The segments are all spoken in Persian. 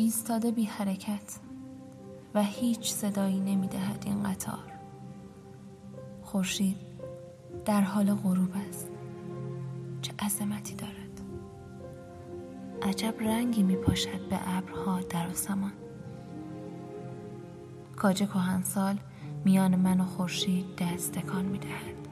ایستاده بی حرکت و هیچ صدایی نمی دهد این قطار. خورشید در حال غروب است. چه عظمتی دارد. عجب رنگی می پاشد به ابرها در آسمان. کاج کهنسال میان من و خورشید دست تکان می دهد.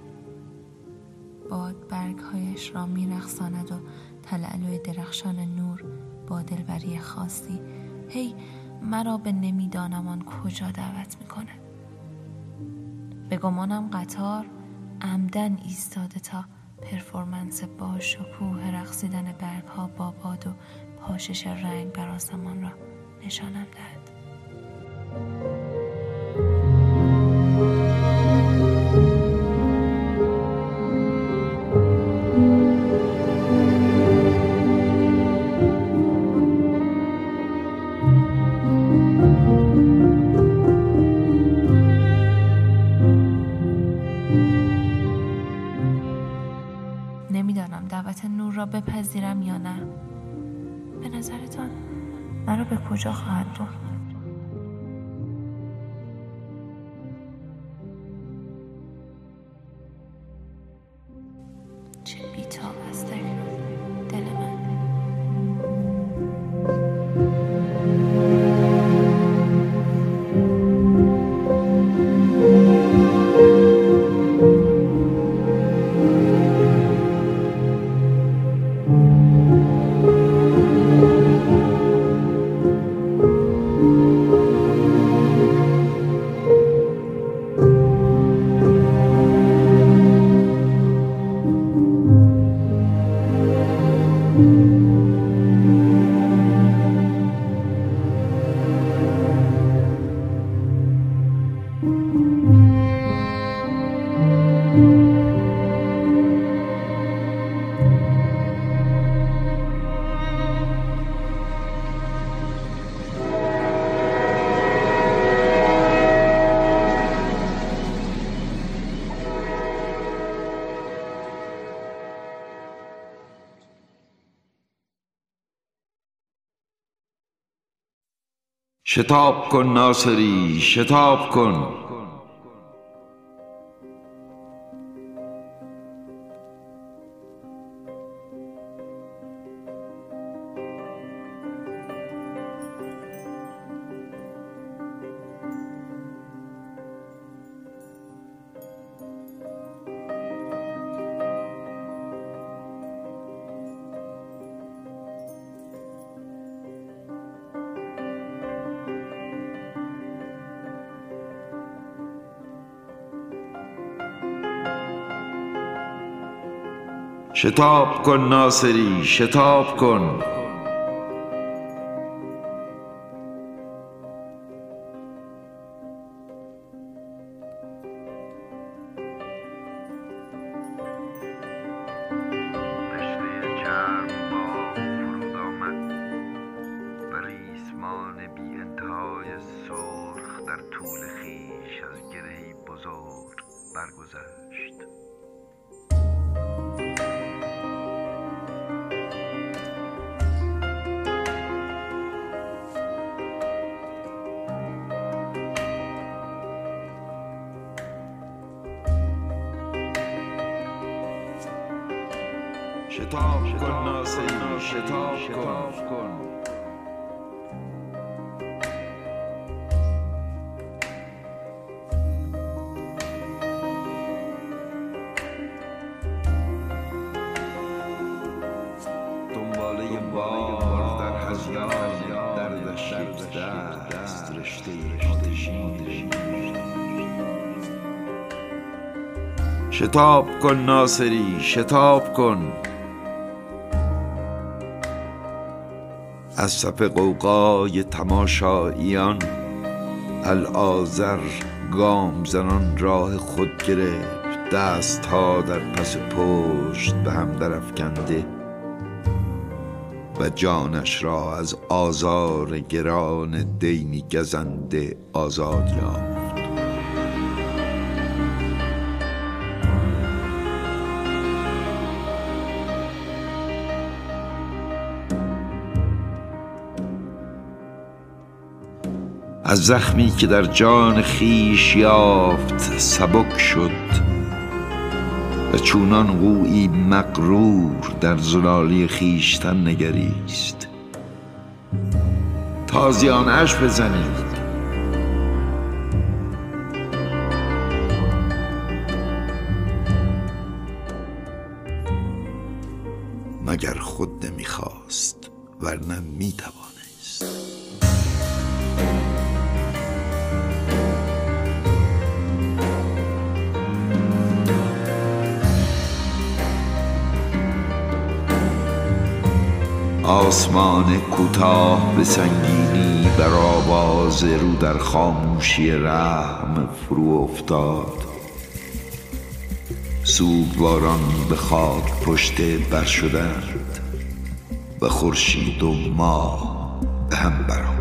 باد برگهایش را می رخصاند و تلالوی درخشان نور با دلبری خاصی هی مرا به نمی‌دانم آن کجا دعوت می کند به گمانم قطار عمدن ایستاده تا پرفورمنس با شکوه رقصیدن برگ ها با باد و پاشش رنگ بر آسمان را نشانم دهد. مرا به کجا خواهد شتاب کن ناصری شتاب کن. شتاب کن ناصری شتاب کن. در طول خیش از گرهی بزرگ برگذشت. شتاب کن ناصری شتاب کن. دنباله بار در هزیان دردش یک دست رشته آتشین. شتاب کن ناصری شتاب کن. از صف قوقای تماشاییان الآذر گام زنان راه خود گرفت دست ها در پس پشت به هم درافکنده و جانش را از آزار گران دینی گزنده آزاد یافت از زخمی که در جان خیش یافت سبک شد و چونان قویی مقرور در زلالی خیشتن نگریست. تازیانش بزنید. مگر خود نمی‌خواست ورنه می‌توانست آسمان کوتاه به سنگینی بر آواز رو در خاموشی رحم فرو افتاد. سوگواران به خاک پشت بر شدند و خورشید و ماه به هم برآمد.